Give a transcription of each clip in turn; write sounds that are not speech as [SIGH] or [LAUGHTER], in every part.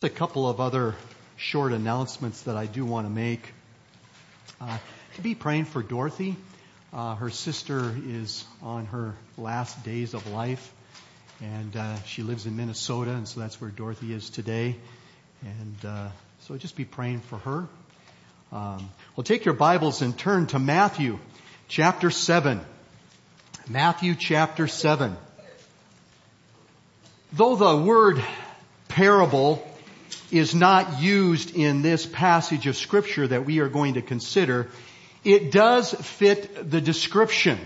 A couple of other short announcements that I do want to make. Uh, to be praying for Dorothy. Uh, her sister is on her last days of life, and uh, she lives in Minnesota, and so that's where Dorothy is today. And uh, so just be praying for her. Um, well, take your Bibles and turn to Matthew chapter 7. Matthew chapter 7. Though the word parable is not used in this passage of scripture that we are going to consider, it does fit the description.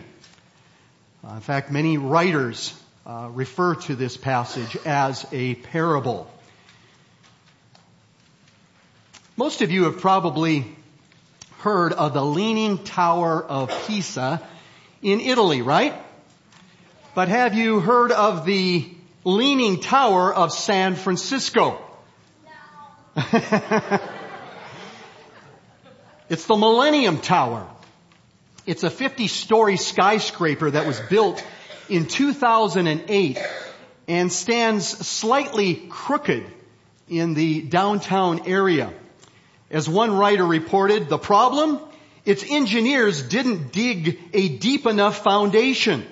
Uh, in fact, many writers uh, refer to this passage as a parable. Most of you have probably heard of the Leaning Tower of Pisa in Italy, right? But have you heard of the Leaning Tower of San Francisco? [LAUGHS] it's the Millennium Tower. It's a 50 story skyscraper that was built in 2008 and stands slightly crooked in the downtown area. As one writer reported, the problem? Its engineers didn't dig a deep enough foundation.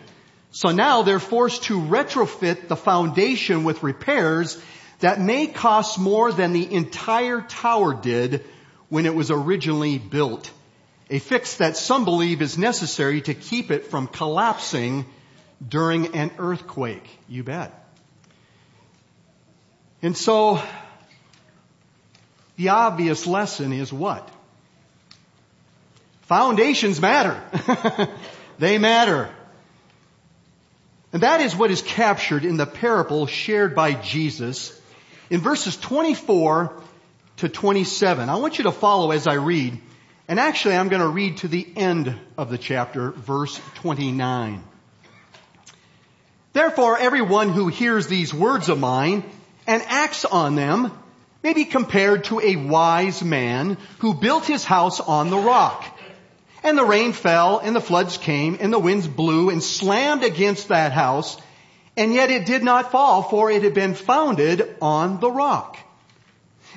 So now they're forced to retrofit the foundation with repairs that may cost more than the entire tower did when it was originally built. A fix that some believe is necessary to keep it from collapsing during an earthquake. You bet. And so, the obvious lesson is what? Foundations matter. [LAUGHS] they matter. And that is what is captured in the parable shared by Jesus in verses 24 to 27. I want you to follow as I read. And actually, I'm going to read to the end of the chapter, verse 29. Therefore, everyone who hears these words of mine and acts on them may be compared to a wise man who built his house on the rock. And the rain fell and the floods came and the winds blew and slammed against that house and yet it did not fall, for it had been founded on the rock.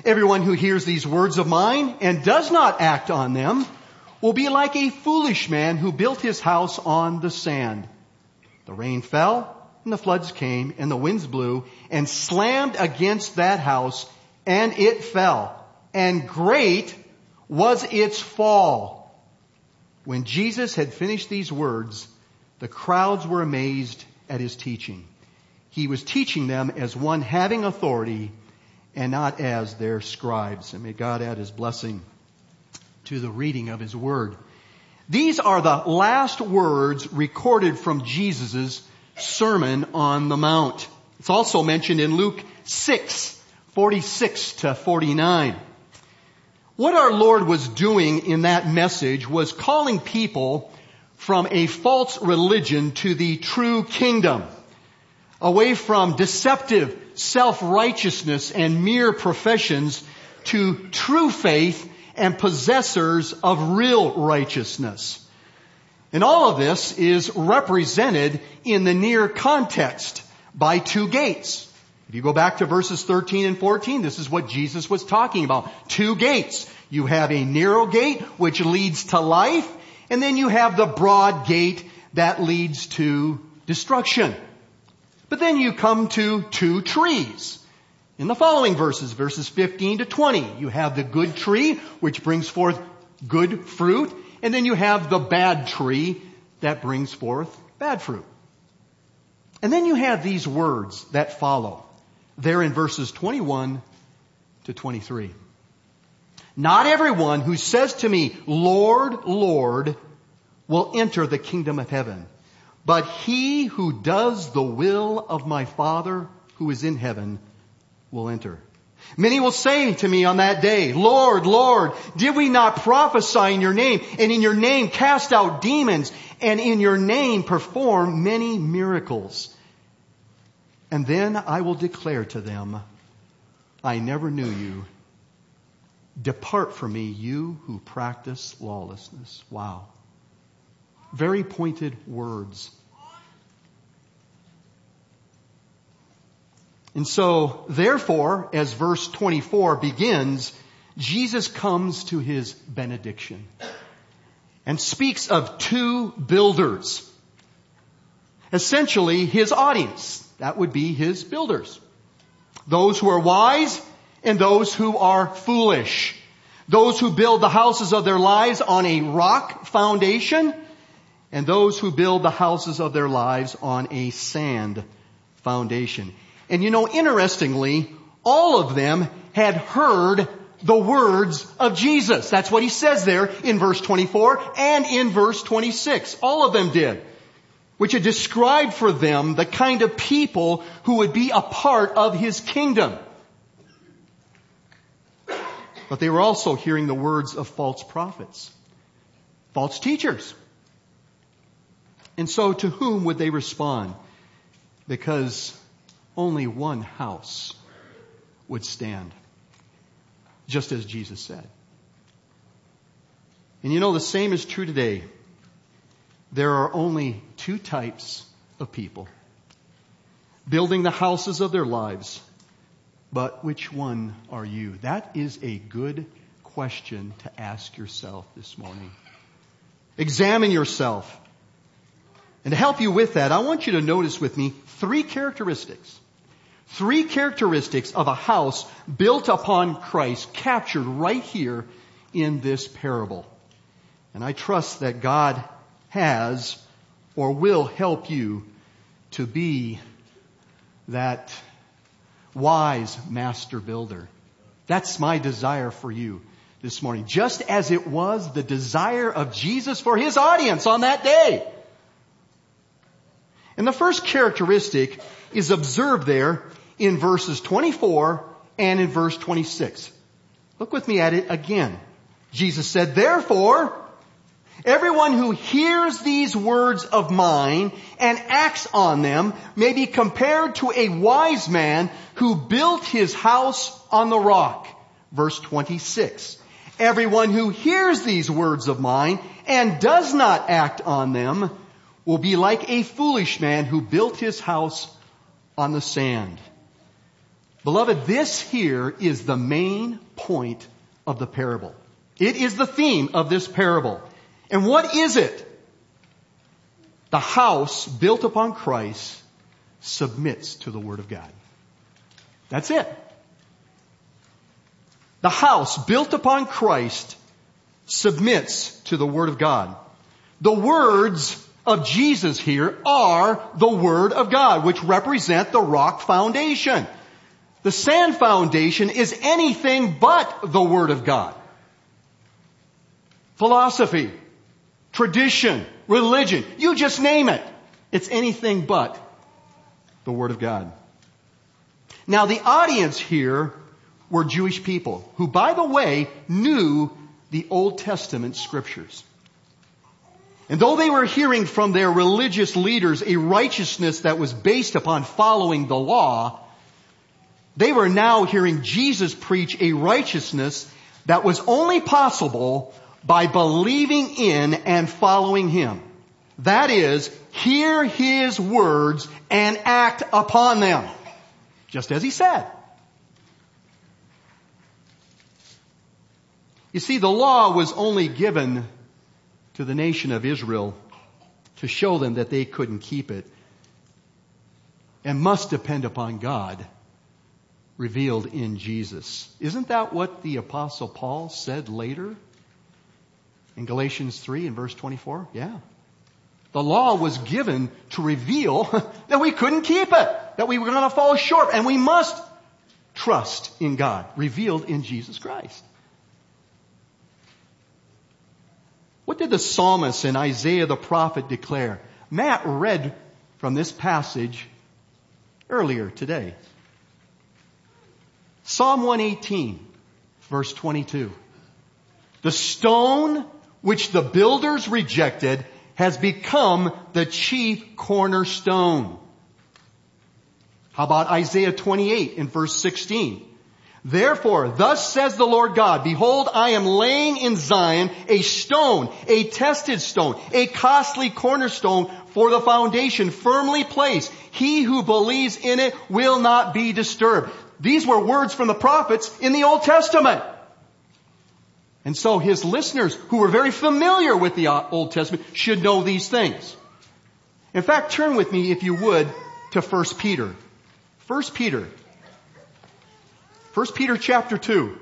Everyone who hears these words of mine and does not act on them will be like a foolish man who built his house on the sand. The rain fell, and the floods came, and the winds blew, and slammed against that house, and it fell. And great was its fall. When Jesus had finished these words, the crowds were amazed at his teaching he was teaching them as one having authority and not as their scribes. And may God add his blessing to the reading of his word. These are the last words recorded from Jesus' Sermon on the Mount. It's also mentioned in Luke 6, 46 to 49. What our Lord was doing in that message was calling people from a false religion to the true kingdom away from deceptive self-righteousness and mere professions to true faith and possessors of real righteousness. And all of this is represented in the near context by two gates. If you go back to verses 13 and 14, this is what Jesus was talking about. Two gates. You have a narrow gate which leads to life, and then you have the broad gate that leads to destruction. But then you come to two trees. In the following verses, verses 15 to 20, you have the good tree, which brings forth good fruit, and then you have the bad tree that brings forth bad fruit. And then you have these words that follow. There in verses 21 to 23. Not everyone who says to me, Lord, Lord, will enter the kingdom of heaven, but he who does the will of my Father who is in heaven will enter. Many will say to me on that day, Lord, Lord, did we not prophesy in your name and in your name cast out demons and in your name perform many miracles? And then I will declare to them, I never knew you. Depart from me, you who practice lawlessness. Wow. Very pointed words. And so, therefore, as verse 24 begins, Jesus comes to his benediction and speaks of two builders. Essentially, his audience. That would be his builders. Those who are wise and those who are foolish. Those who build the houses of their lives on a rock foundation and those who build the houses of their lives on a sand foundation. And you know, interestingly, all of them had heard the words of Jesus. That's what he says there in verse 24 and in verse 26. All of them did. Which had described for them the kind of people who would be a part of his kingdom. But they were also hearing the words of false prophets, false teachers. And so to whom would they respond? Because only one house would stand, just as Jesus said. And you know, the same is true today. There are only two types of people building the houses of their lives but which one are you? That is a good question to ask yourself this morning. Examine yourself. And to help you with that, I want you to notice with me three characteristics. Three characteristics of a house built upon Christ captured right here in this parable. And I trust that God has or will help you to be that wise master builder. That's my desire for you this morning. Just as it was the desire of Jesus for his audience on that day. And the first characteristic is observed there in verses 24 and in verse 26. Look with me at it again. Jesus said, therefore, Everyone who hears these words of mine and acts on them may be compared to a wise man who built his house on the rock. Verse 26. Everyone who hears these words of mine and does not act on them will be like a foolish man who built his house on the sand. Beloved, this here is the main point of the parable. It is the theme of this parable. And what is it? The house built upon Christ submits to the Word of God. That's it. The house built upon Christ submits to the Word of God. The words of Jesus here are the Word of God, which represent the rock foundation. The sand foundation is anything but the Word of God. Philosophy, tradition, religion, you just name it. It's anything but the Word of God. Now the audience here were Jewish people who, by the way, knew the Old Testament scriptures. And though they were hearing from their religious leaders a righteousness that was based upon following the law, they were now hearing Jesus preach a righteousness that was only possible by believing in and following Him. That is, hear His words and act upon them. Just as He said. You see, the law was only given to the nation of Israel to show them that they couldn't keep it and must depend upon God revealed in Jesus. Isn't that what the apostle Paul said later in Galatians 3 and verse 24? Yeah. The law was given to reveal [LAUGHS] that we couldn't keep it, that we were going to fall short, and we must trust in God, revealed in Jesus Christ. What did the psalmist and Isaiah the prophet declare? Matt read from this passage earlier today. Psalm 118, verse 22. The stone which the builders rejected has become the chief cornerstone. How about Isaiah 28 in verse 16? Therefore, thus says the Lord God, behold, I am laying in Zion a stone, a tested stone, a costly cornerstone for the foundation, firmly placed. He who believes in it will not be disturbed. These were words from the prophets in the Old Testament. And so his listeners, who were very familiar with the uh, Old Testament, should know these things. In fact, turn with me, if you would, to 1 Peter. 1 Peter. 1 Peter chapter 2.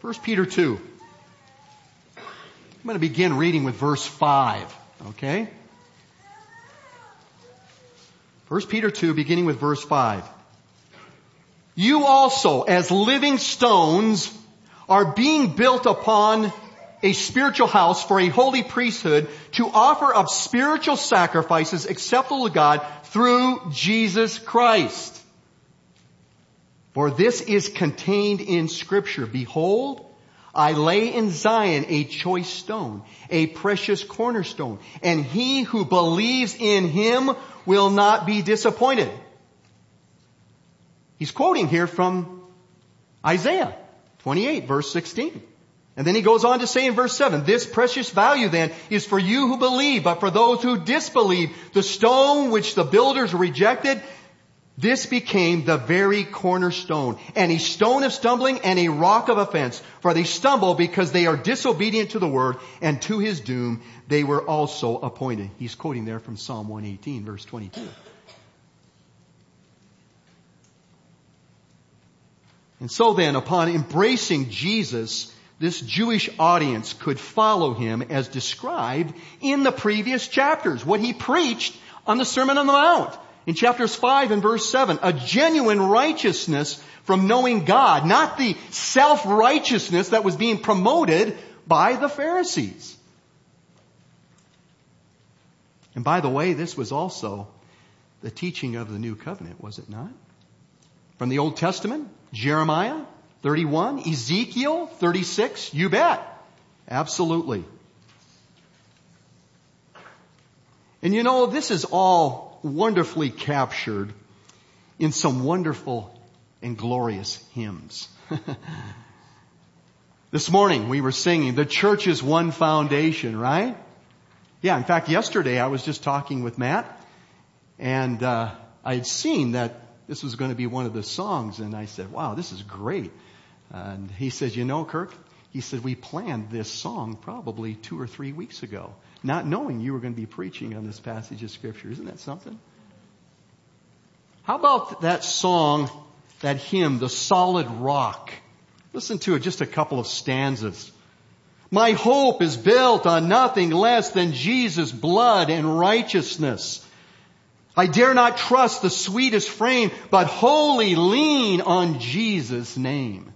First Peter 2. I'm going to begin reading with verse 5. Okay? 1 Peter 2, beginning with verse 5. You also, as living stones, are being built upon a spiritual house for a holy priesthood to offer up spiritual sacrifices acceptable to God through Jesus Christ. For this is contained in scripture. Behold, I lay in Zion a choice stone, a precious cornerstone, and he who believes in him will not be disappointed. He's quoting here from Isaiah 28 verse 16. And then he goes on to say in verse 7, this precious value then is for you who believe, but for those who disbelieve, the stone which the builders rejected, this became the very cornerstone, and a stone of stumbling and a rock of offense. For they stumble because they are disobedient to the word, and to his doom they were also appointed. He's quoting there from Psalm 118, verse 22. And so then, upon embracing Jesus, this Jewish audience could follow him as described in the previous chapters, what he preached on the Sermon on the Mount in chapters 5 and verse 7, a genuine righteousness from knowing God, not the self-righteousness that was being promoted by the Pharisees. And by the way, this was also the teaching of the new covenant, was it not? From the Old Testament, Jeremiah 31, Ezekiel 36, you bet. Absolutely. And you know, this is all wonderfully captured in some wonderful and glorious hymns. [LAUGHS] this morning we were singing, the church is one foundation, right? Yeah, in fact, yesterday I was just talking with Matt and uh, I had seen that this was going to be one of the songs and I said, wow, this is great. And he says, you know, Kirk, he said, we planned this song probably two or three weeks ago not knowing you were going to be preaching on this passage of scripture. Isn't that something? How about that song, that hymn, The Solid Rock? Listen to it, just a couple of stanzas. My hope is built on nothing less than Jesus' blood and righteousness. I dare not trust the sweetest frame, but wholly lean on Jesus' name.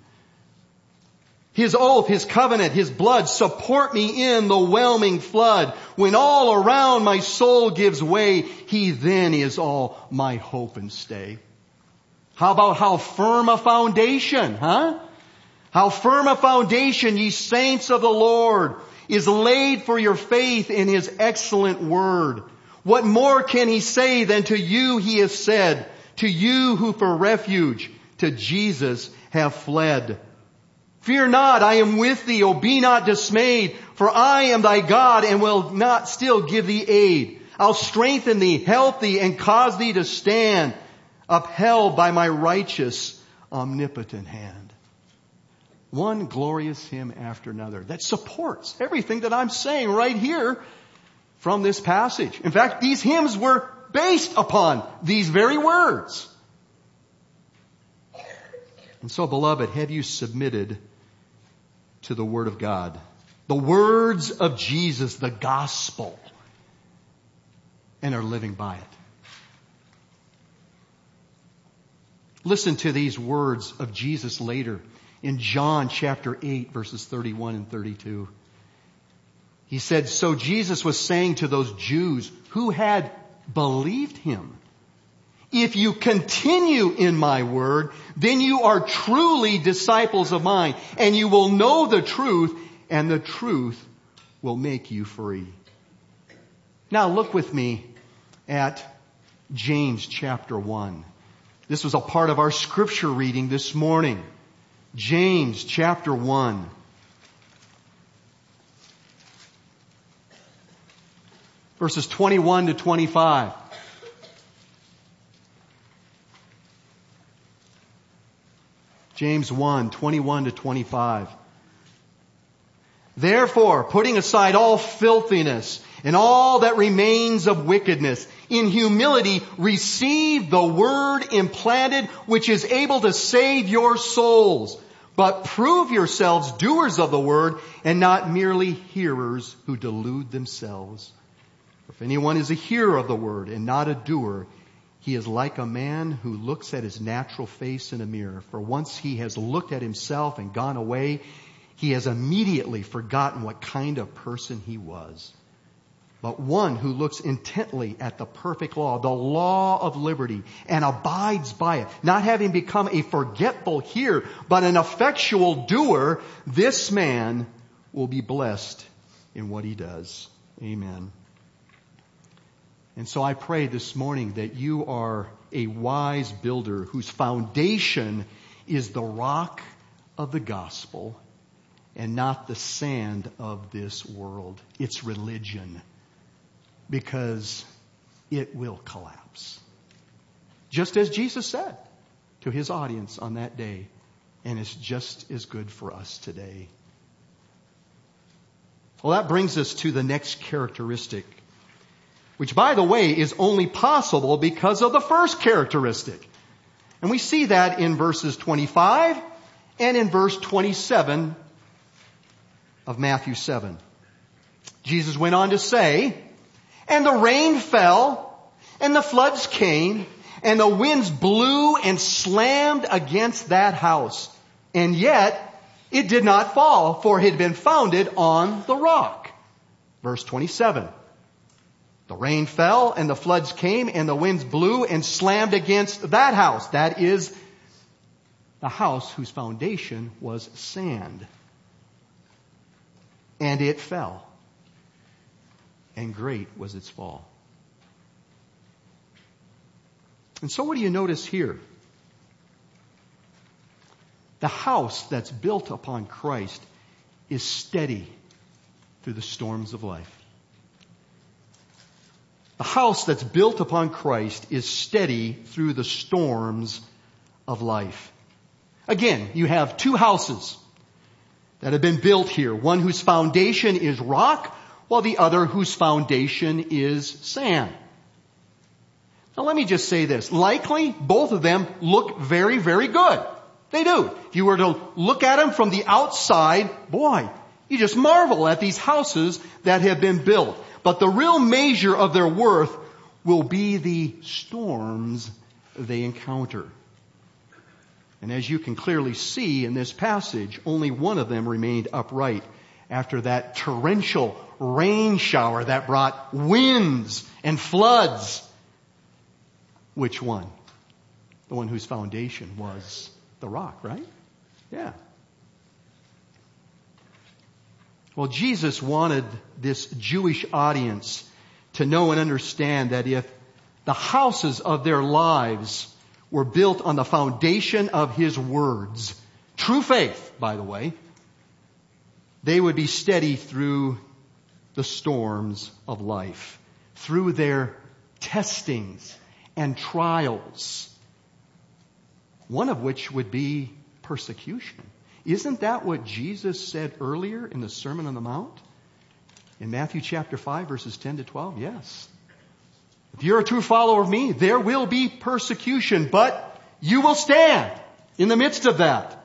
His oath, His covenant, His blood support me in the whelming flood. When all around my soul gives way, He then is all my hope and stay. How about how firm a foundation, huh? How firm a foundation, ye saints of the Lord, is laid for your faith in His excellent word. What more can He say than to you He has said, to you who for refuge to Jesus have fled? Fear not, I am with thee, O be not dismayed, for I am thy God and will not still give thee aid. I'll strengthen thee, help thee, and cause thee to stand, upheld by my righteous, omnipotent hand. One glorious hymn after another that supports everything that I'm saying right here from this passage. In fact, these hymns were based upon these very words. And so, beloved, have you submitted to the Word of God. The words of Jesus, the gospel, and are living by it. Listen to these words of Jesus later in John chapter 8 verses 31 and 32. He said, so Jesus was saying to those Jews who had believed him, if you continue in my word, then you are truly disciples of mine and you will know the truth and the truth will make you free. Now look with me at James chapter 1. This was a part of our scripture reading this morning. James chapter 1. Verses 21 to 25. James 1, 21 to 25. Therefore, putting aside all filthiness and all that remains of wickedness, in humility receive the word implanted which is able to save your souls. But prove yourselves doers of the word and not merely hearers who delude themselves. If anyone is a hearer of the word and not a doer, he is like a man who looks at his natural face in a mirror. For once he has looked at himself and gone away, he has immediately forgotten what kind of person he was. But one who looks intently at the perfect law, the law of liberty, and abides by it, not having become a forgetful hearer, but an effectual doer, this man will be blessed in what he does. Amen. And so I pray this morning that you are a wise builder whose foundation is the rock of the gospel and not the sand of this world. It's religion because it will collapse. Just as Jesus said to his audience on that day, and it's just as good for us today. Well, that brings us to the next characteristic, which by the way is only possible because of the first characteristic. And we see that in verses 25 and in verse 27 of Matthew 7. Jesus went on to say, and the rain fell, and the floods came, and the winds blew and slammed against that house. And yet, it did not fall, for it had been founded on the rock. Verse 27. The rain fell, and the floods came, and the winds blew and slammed against that house. That is the house whose foundation was sand and it fell. And great was its fall. And so what do you notice here? The house that's built upon Christ is steady through the storms of life. The house that's built upon Christ is steady through the storms of life. Again, you have two houses that have been built here. One whose foundation is rock, while the other whose foundation is sand. Now let me just say this. Likely, both of them look very, very good. They do. If you were to look at them from the outside, boy, you just marvel at these houses that have been built. But the real measure of their worth will be the storms they encounter. And as you can clearly see in this passage, only one of them remained upright after that torrential rain shower that brought winds and floods. Which one? The one whose foundation was the rock, right? Yeah. Well, Jesus wanted this Jewish audience to know and understand that if the houses of their lives were built on the foundation of His words. True faith, by the way. They would be steady through the storms of life, through their testings and trials, one of which would be persecution. Isn't that what Jesus said earlier in the Sermon on the Mount? In Matthew chapter 5 verses 10 to 12? Yes. If you're a true follower of me, there will be persecution, but you will stand in the midst of that.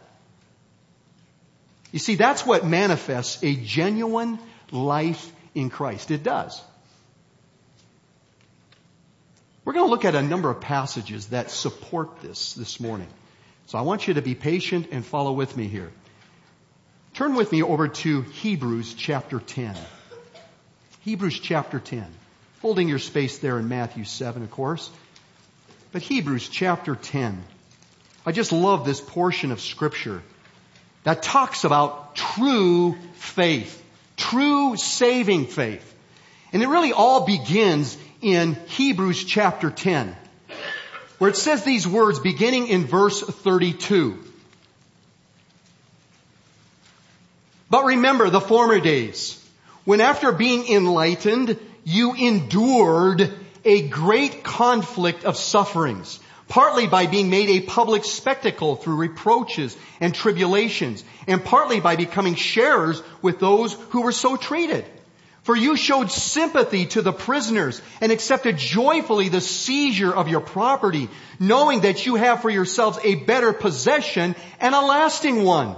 You see, that's what manifests a genuine life in Christ. It does. We're going to look at a number of passages that support this this morning. So I want you to be patient and follow with me here. Turn with me over to Hebrews chapter 10. Hebrews chapter 10 holding your space there in Matthew 7, of course. But Hebrews chapter 10. I just love this portion of scripture that talks about true faith, true saving faith. And it really all begins in Hebrews chapter 10, where it says these words beginning in verse 32. But remember the former days, when after being enlightened, you endured a great conflict of sufferings, partly by being made a public spectacle through reproaches and tribulations, and partly by becoming sharers with those who were so treated. For you showed sympathy to the prisoners and accepted joyfully the seizure of your property, knowing that you have for yourselves a better possession and a lasting one.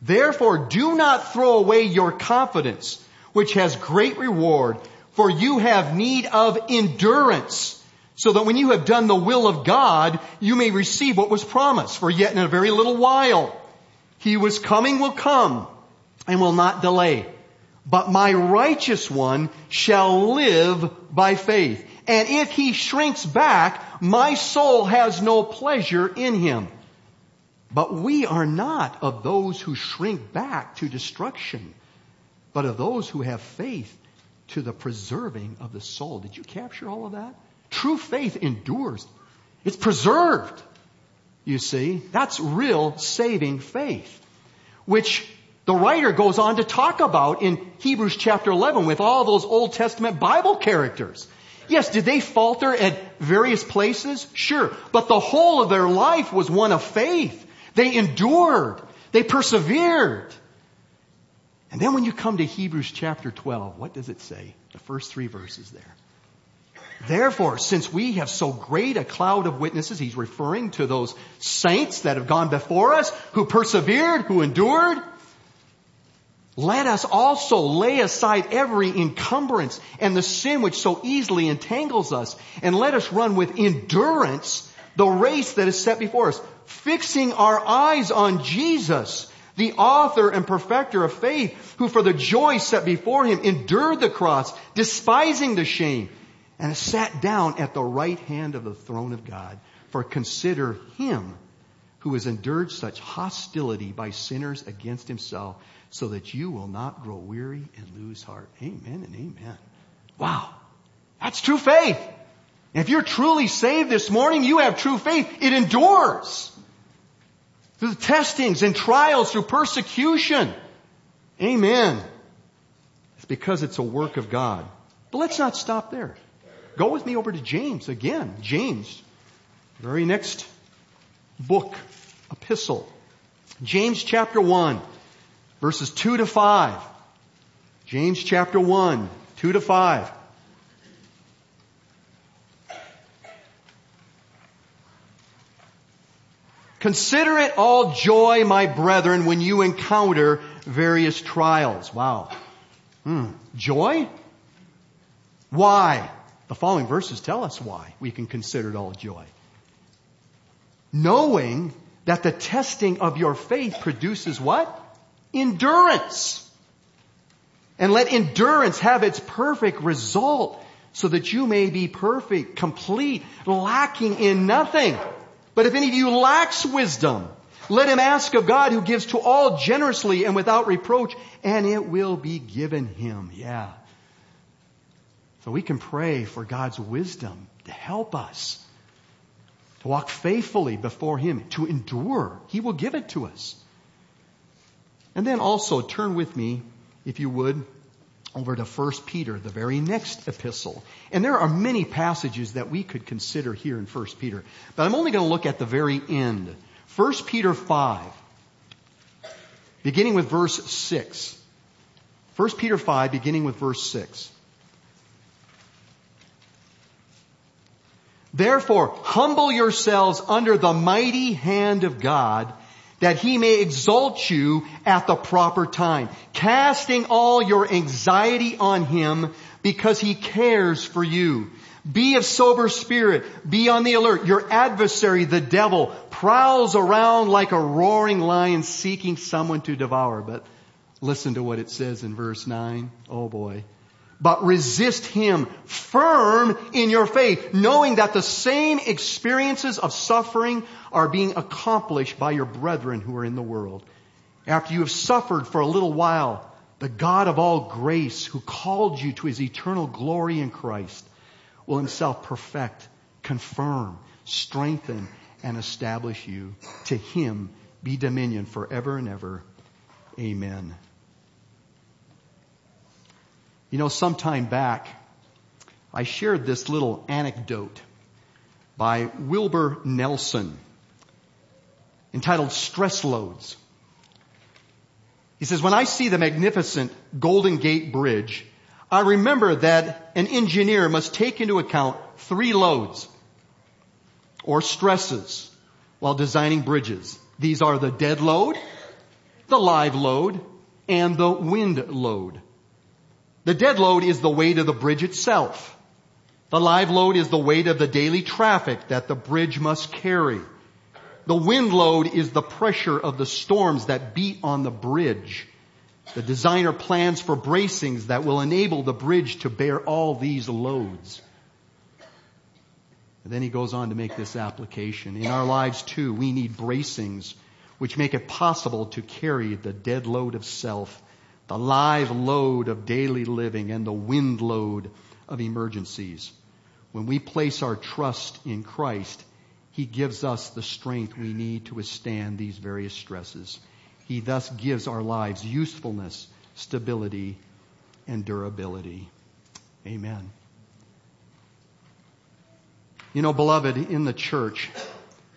Therefore, do not throw away your confidence, which has great reward, for you have need of endurance, so that when you have done the will of God, you may receive what was promised. For yet in a very little while, he who is coming will come and will not delay but my righteous one shall live by faith. And if he shrinks back, my soul has no pleasure in him. But we are not of those who shrink back to destruction, but of those who have faith to the preserving of the soul. Did you capture all of that? True faith endures. It's preserved. You see, that's real saving faith, which the writer goes on to talk about in Hebrews chapter 11 with all those Old Testament Bible characters. Yes, did they falter at various places? Sure. But the whole of their life was one of faith. They endured. They persevered. And then when you come to Hebrews chapter 12, what does it say? The first three verses there. Therefore, since we have so great a cloud of witnesses, he's referring to those saints that have gone before us, who persevered, who endured, let us also lay aside every encumbrance and the sin which so easily entangles us, and let us run with endurance the race that is set before us, fixing our eyes on Jesus, the author and perfecter of faith, who for the joy set before him endured the cross, despising the shame, and sat down at the right hand of the throne of God. For consider him who has endured such hostility by sinners against himself so that you will not grow weary and lose heart. Amen and amen. Wow. That's true faith. If you're truly saved this morning, you have true faith. It endures. Through the testings and trials, through persecution. Amen. It's because it's a work of God. But let's not stop there. Go with me over to James again. James, very next book, epistle. James chapter 1 verses 2 to 5. James chapter 1, 2 to 5. Consider it all joy, my brethren, when you encounter various trials. Wow. Hmm. Joy? Why? The following verses tell us why we can consider it all joy. Knowing that the testing of your faith produces what? Endurance. And let endurance have its perfect result so that you may be perfect, complete, lacking in nothing. But if any of you lacks wisdom, let him ask of God who gives to all generously and without reproach, and it will be given him. Yeah. So we can pray for God's wisdom to help us to walk faithfully before him, to endure. He will give it to us. And then also turn with me, if you would, over to 1 Peter, the very next epistle. And there are many passages that we could consider here in 1 Peter, but I'm only going to look at the very end. 1 Peter 5, beginning with verse 6. 1 Peter 5, beginning with verse 6. Therefore, humble yourselves under the mighty hand of God that he may exalt you at the proper time, casting all your anxiety on him because he cares for you. Be of sober spirit. Be on the alert. Your adversary, the devil, prowls around like a roaring lion seeking someone to devour. But listen to what it says in verse 9. Oh boy but resist him firm in your faith, knowing that the same experiences of suffering are being accomplished by your brethren who are in the world. After you have suffered for a little while, the God of all grace who called you to his eternal glory in Christ will himself perfect, confirm, strengthen, and establish you. To him be dominion forever and ever. Amen. You know, some time back, I shared this little anecdote by Wilbur Nelson entitled Stress Loads. He says, when I see the magnificent Golden Gate Bridge, I remember that an engineer must take into account three loads or stresses while designing bridges. These are the dead load, the live load, and the wind load. The dead load is the weight of the bridge itself. The live load is the weight of the daily traffic that the bridge must carry. The wind load is the pressure of the storms that beat on the bridge. The designer plans for bracings that will enable the bridge to bear all these loads. And then he goes on to make this application. In our lives too, we need bracings which make it possible to carry the dead load of self, the live load of daily living, and the wind load of emergencies. When we place our trust in Christ, He gives us the strength we need to withstand these various stresses. He thus gives our lives usefulness, stability, and durability. Amen. You know, beloved, in the church,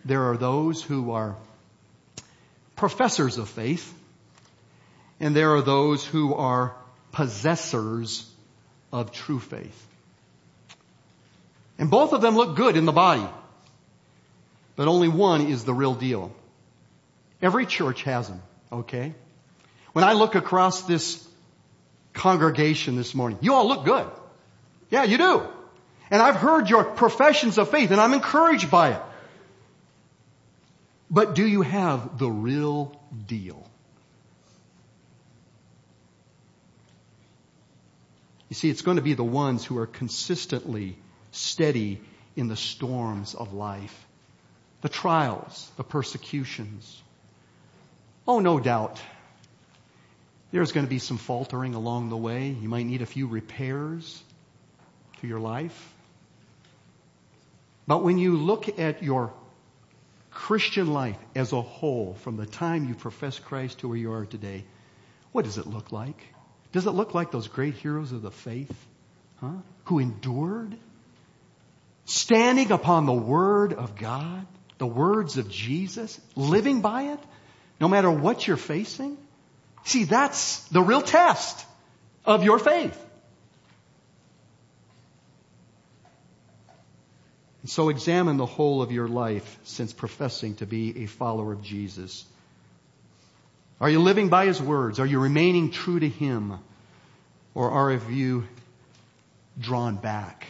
there are those who are professors of faith, and there are those who are possessors of true faith. And both of them look good in the body, but only one is the real deal. Every church has them, okay? When I look across this congregation this morning, you all look good. Yeah, you do. And I've heard your professions of faith and I'm encouraged by it. But do you have the real deal? You see, it's going to be the ones who are consistently steady in the storms of life, the trials, the persecutions. Oh, no doubt. There's going to be some faltering along the way. You might need a few repairs to your life. But when you look at your Christian life as a whole, from the time you profess Christ to where you are today, what does it look like? Does it look like those great heroes of the faith? Huh? Who endured? Standing upon the Word of God, the words of Jesus, living by it, no matter what you're facing? See, that's the real test of your faith. And so examine the whole of your life since professing to be a follower of Jesus. Are you living by His words? Are you remaining true to Him? Or are you drawn back,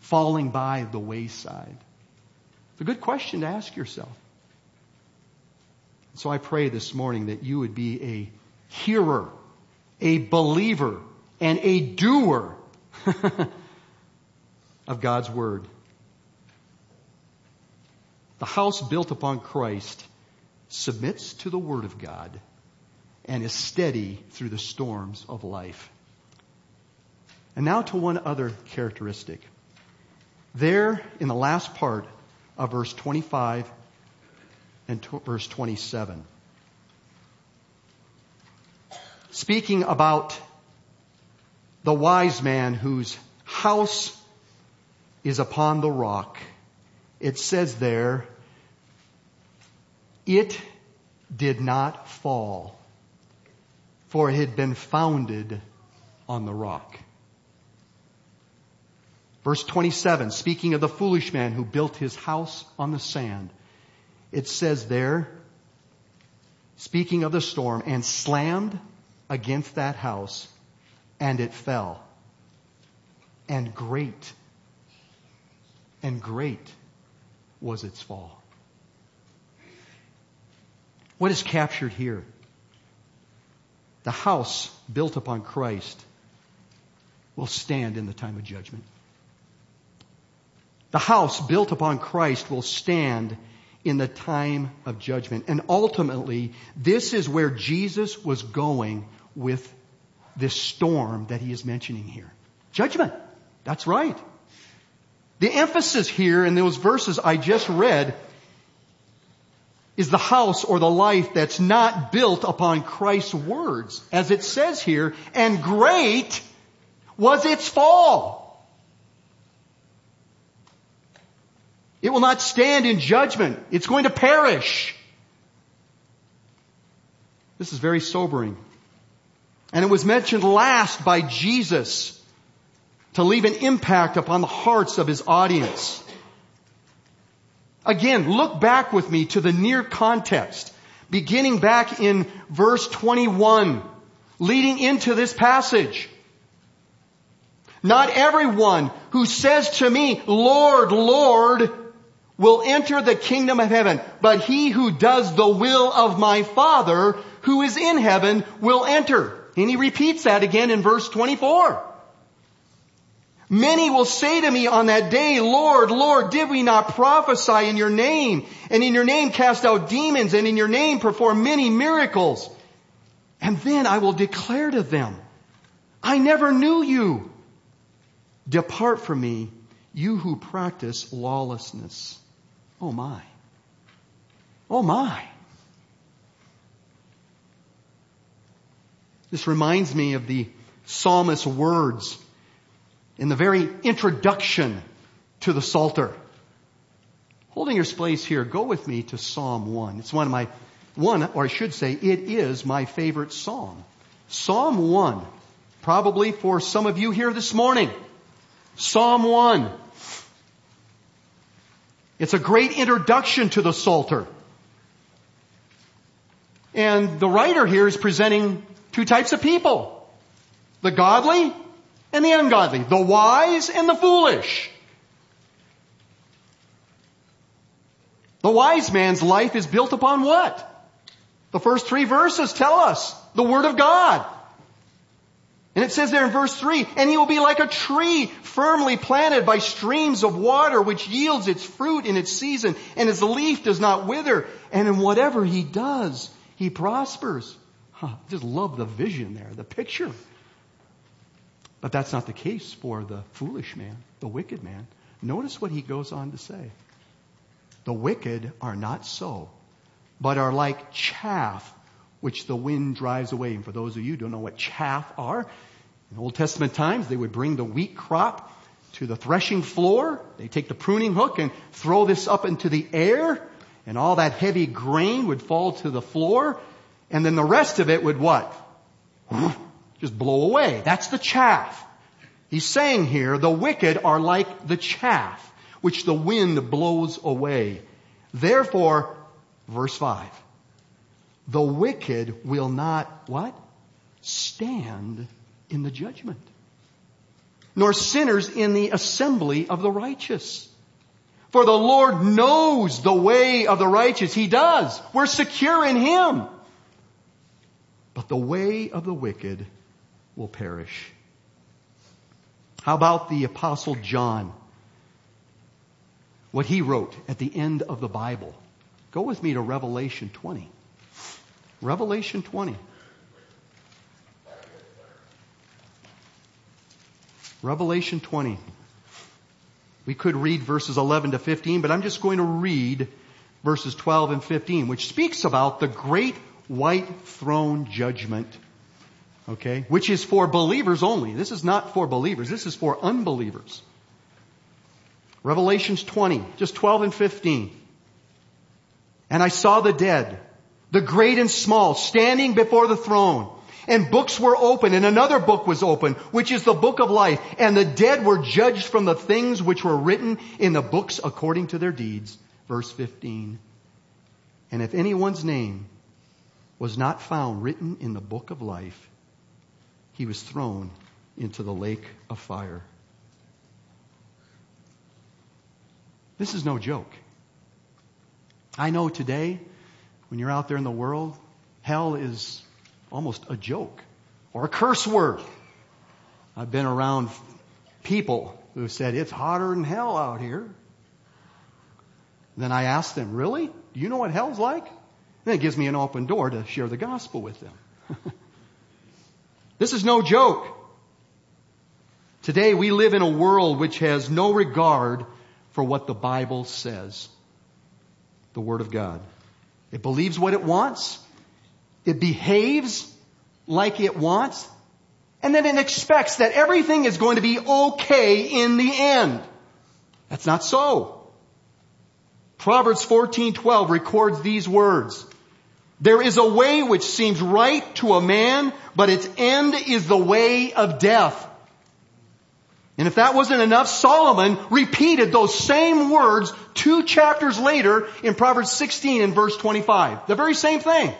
falling by the wayside? It's a good question to ask yourself. So I pray this morning that you would be a hearer, a believer, and a doer [LAUGHS] of God's Word. The house built upon Christ submits to the Word of God and is steady through the storms of life. And now to one other characteristic. There in the last part of verse 25 and verse 27, speaking about the wise man whose house is upon the rock it says there, it did not fall, for it had been founded on the rock. Verse 27, speaking of the foolish man who built his house on the sand, it says there, speaking of the storm, and slammed against that house, and it fell. And great, and great was its fall. What is captured here? The house built upon Christ will stand in the time of judgment. The house built upon Christ will stand in the time of judgment. And ultimately, this is where Jesus was going with this storm that he is mentioning here. Judgment. That's right. The emphasis here in those verses I just read is the house or the life that's not built upon Christ's words. As it says here, and great was its fall. It will not stand in judgment. It's going to perish. This is very sobering. And it was mentioned last by Jesus to leave an impact upon the hearts of his audience. Again, look back with me to the near context, beginning back in verse 21, leading into this passage. Not everyone who says to me, Lord, Lord, will enter the kingdom of heaven, but he who does the will of my Father who is in heaven will enter. And he repeats that again in verse 24. Many will say to me on that day, Lord, Lord, did we not prophesy in your name? And in your name cast out demons and in your name perform many miracles. And then I will declare to them, I never knew you. Depart from me, you who practice lawlessness. Oh my. Oh my. This reminds me of the psalmist's words in the very introduction to the Psalter. Holding your place here, go with me to Psalm 1. It's one of my, one, or I should say, it is my favorite psalm. Psalm 1. Probably for some of you here this morning. Psalm 1. It's a great introduction to the Psalter. And the writer here is presenting two types of people. The godly and the ungodly. The wise and the foolish. The wise man's life is built upon what? The first three verses tell us the Word of God. And it says there in verse 3, and he will be like a tree firmly planted by streams of water which yields its fruit in its season and its leaf does not wither. And in whatever he does, he prospers. Huh, just love the vision there, the picture. But that's not the case for the foolish man, the wicked man. Notice what he goes on to say. The wicked are not so, but are like chaff which the wind drives away. And for those of you who don't know what chaff are, in Old Testament times, they would bring the wheat crop to the threshing floor. They take the pruning hook and throw this up into the air, and all that heavy grain would fall to the floor, and then the rest of it would what? Just blow away. That's the chaff. He's saying here, the wicked are like the chaff, which the wind blows away. Therefore, verse 5, the wicked will not, what? Stand in the judgment, nor sinners in the assembly of the righteous. For the Lord knows the way of the righteous. He does. We're secure in Him. But the way of the wicked will perish. How about the apostle John? What he wrote at the end of the Bible. Go with me to Revelation 20. Revelation 20. Revelation 20. We could read verses 11 to 15, but I'm just going to read verses 12 and 15, which speaks about the great white throne judgment. Okay? Which is for believers only. This is not for believers. This is for unbelievers. Revelations 20, just 12 and 15. And I saw the dead, the great and small, standing before the throne. And books were open, and another book was open, which is the book of life. And the dead were judged from the things which were written in the books according to their deeds. Verse 15. And if anyone's name was not found written in the book of life, he was thrown into the lake of fire. This is no joke. I know today, when you're out there in the world, hell is almost a joke or a curse word. I've been around people who said, it's hotter than hell out here. Then I asked them, really? Do you know what hell's like? Then it gives me an open door to share the gospel with them. [LAUGHS] this is no joke. Today we live in a world which has no regard for what the Bible says. The Word of God. It believes what it wants. It behaves like it wants. And then it expects that everything is going to be okay in the end. That's not so. Proverbs 14:12 records these words. There is a way which seems right to a man, but its end is the way of death. And if that wasn't enough, Solomon repeated those same words two chapters later in Proverbs 16 and verse 25. The very same thing.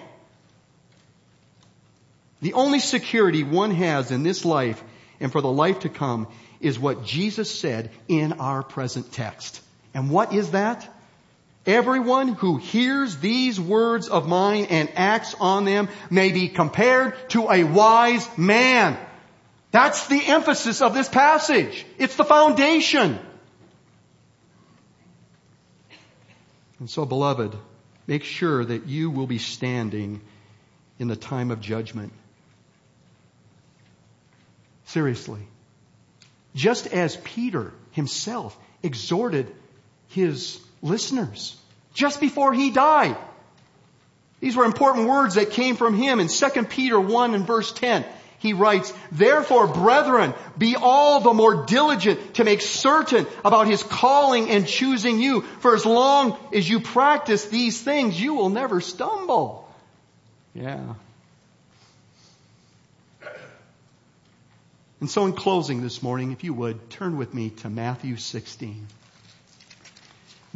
The only security one has in this life and for the life to come is what Jesus said in our present text. And what is that? Everyone who hears these words of mine and acts on them may be compared to a wise man. That's the emphasis of this passage. It's the foundation. And so, beloved, make sure that you will be standing in the time of judgment. Seriously. Just as Peter himself exhorted his listeners just before he died. These were important words that came from him in 2 Peter 1 and verse 10. He writes, Therefore, brethren, be all the more diligent to make certain about his calling and choosing you. For as long as you practice these things, you will never stumble. Yeah. And so in closing this morning, if you would, turn with me to Matthew 16.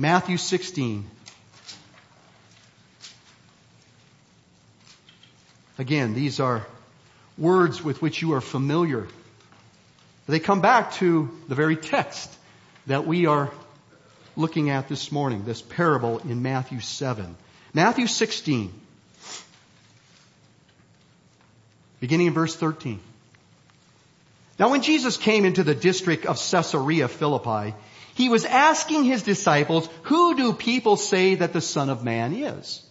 Matthew 16. Again, these are words with which you are familiar. They come back to the very text that we are looking at this morning, this parable in Matthew 7. Matthew 16, beginning in verse 13. Now when Jesus came into the district of Caesarea Philippi, he was asking his disciples, who do people say that the Son of Man is?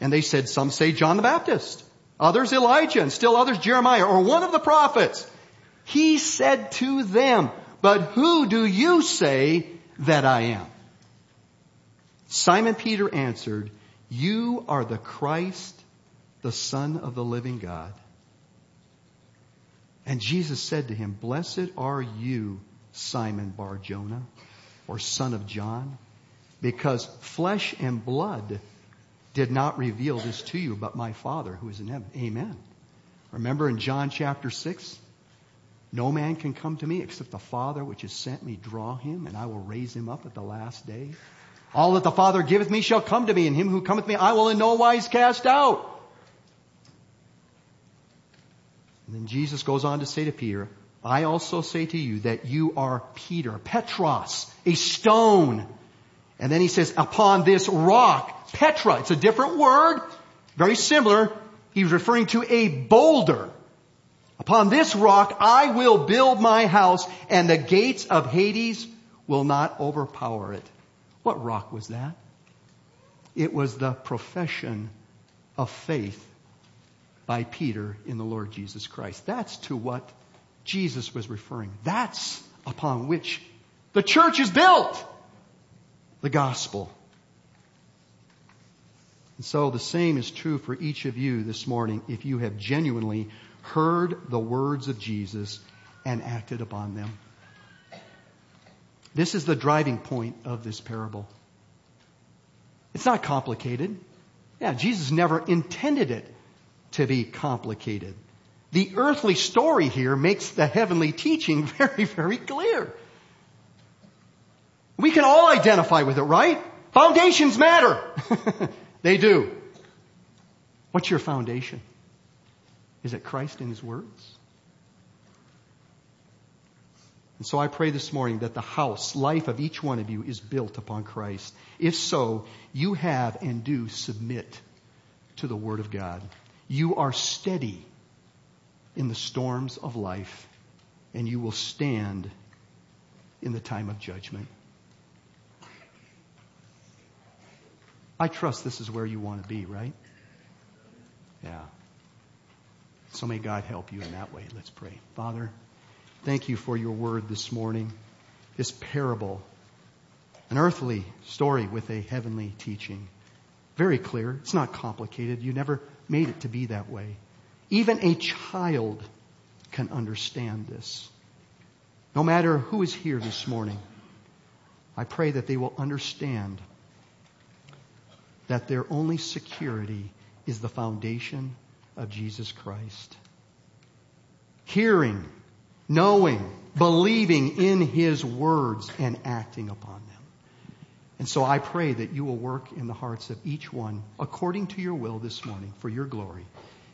And they said, some say John the Baptist, others Elijah, and still others Jeremiah, or one of the prophets. He said to them, but who do you say that I am? Simon Peter answered, you are the Christ, the Son of the living God. And Jesus said to him, blessed are you, Simon Bar Jonah, or son of John, because flesh and blood did not reveal this to you, but my Father who is in heaven. Amen. Remember in John chapter 6? No man can come to me except the Father which has sent me draw him, and I will raise him up at the last day. All that the Father giveth me shall come to me, and him who cometh me I will in no wise cast out. And then Jesus goes on to say to Peter, I also say to you that you are Peter, Petros, a stone. And then he says, upon this rock, Petra, it's a different word, very similar. He's referring to a boulder. Upon this rock I will build my house and the gates of Hades will not overpower it. What rock was that? It was the profession of faith by Peter in the Lord Jesus Christ. That's to what Jesus was referring. That's upon which the church is built. The gospel. And so the same is true for each of you this morning if you have genuinely heard the words of Jesus and acted upon them. This is the driving point of this parable. It's not complicated. Yeah, Jesus never intended it to be complicated. The earthly story here makes the heavenly teaching [LAUGHS] very, very clear. We can all identify with it, right? Foundations matter. [LAUGHS] they do. What's your foundation? Is it Christ and His words? And so I pray this morning that the house, life of each one of you is built upon Christ. If so, you have and do submit to the Word of God. You are steady in the storms of life, and you will stand in the time of judgment. I trust this is where you want to be, right? Yeah. So may God help you in that way. Let's pray. Father, thank you for your word this morning, this parable, an earthly story with a heavenly teaching. Very clear. It's not complicated. You never made it to be that way. Even a child can understand this. No matter who is here this morning, I pray that they will understand that their only security is the foundation of Jesus Christ. Hearing, knowing, believing in His words and acting upon them. And so I pray that you will work in the hearts of each one according to your will this morning for your glory.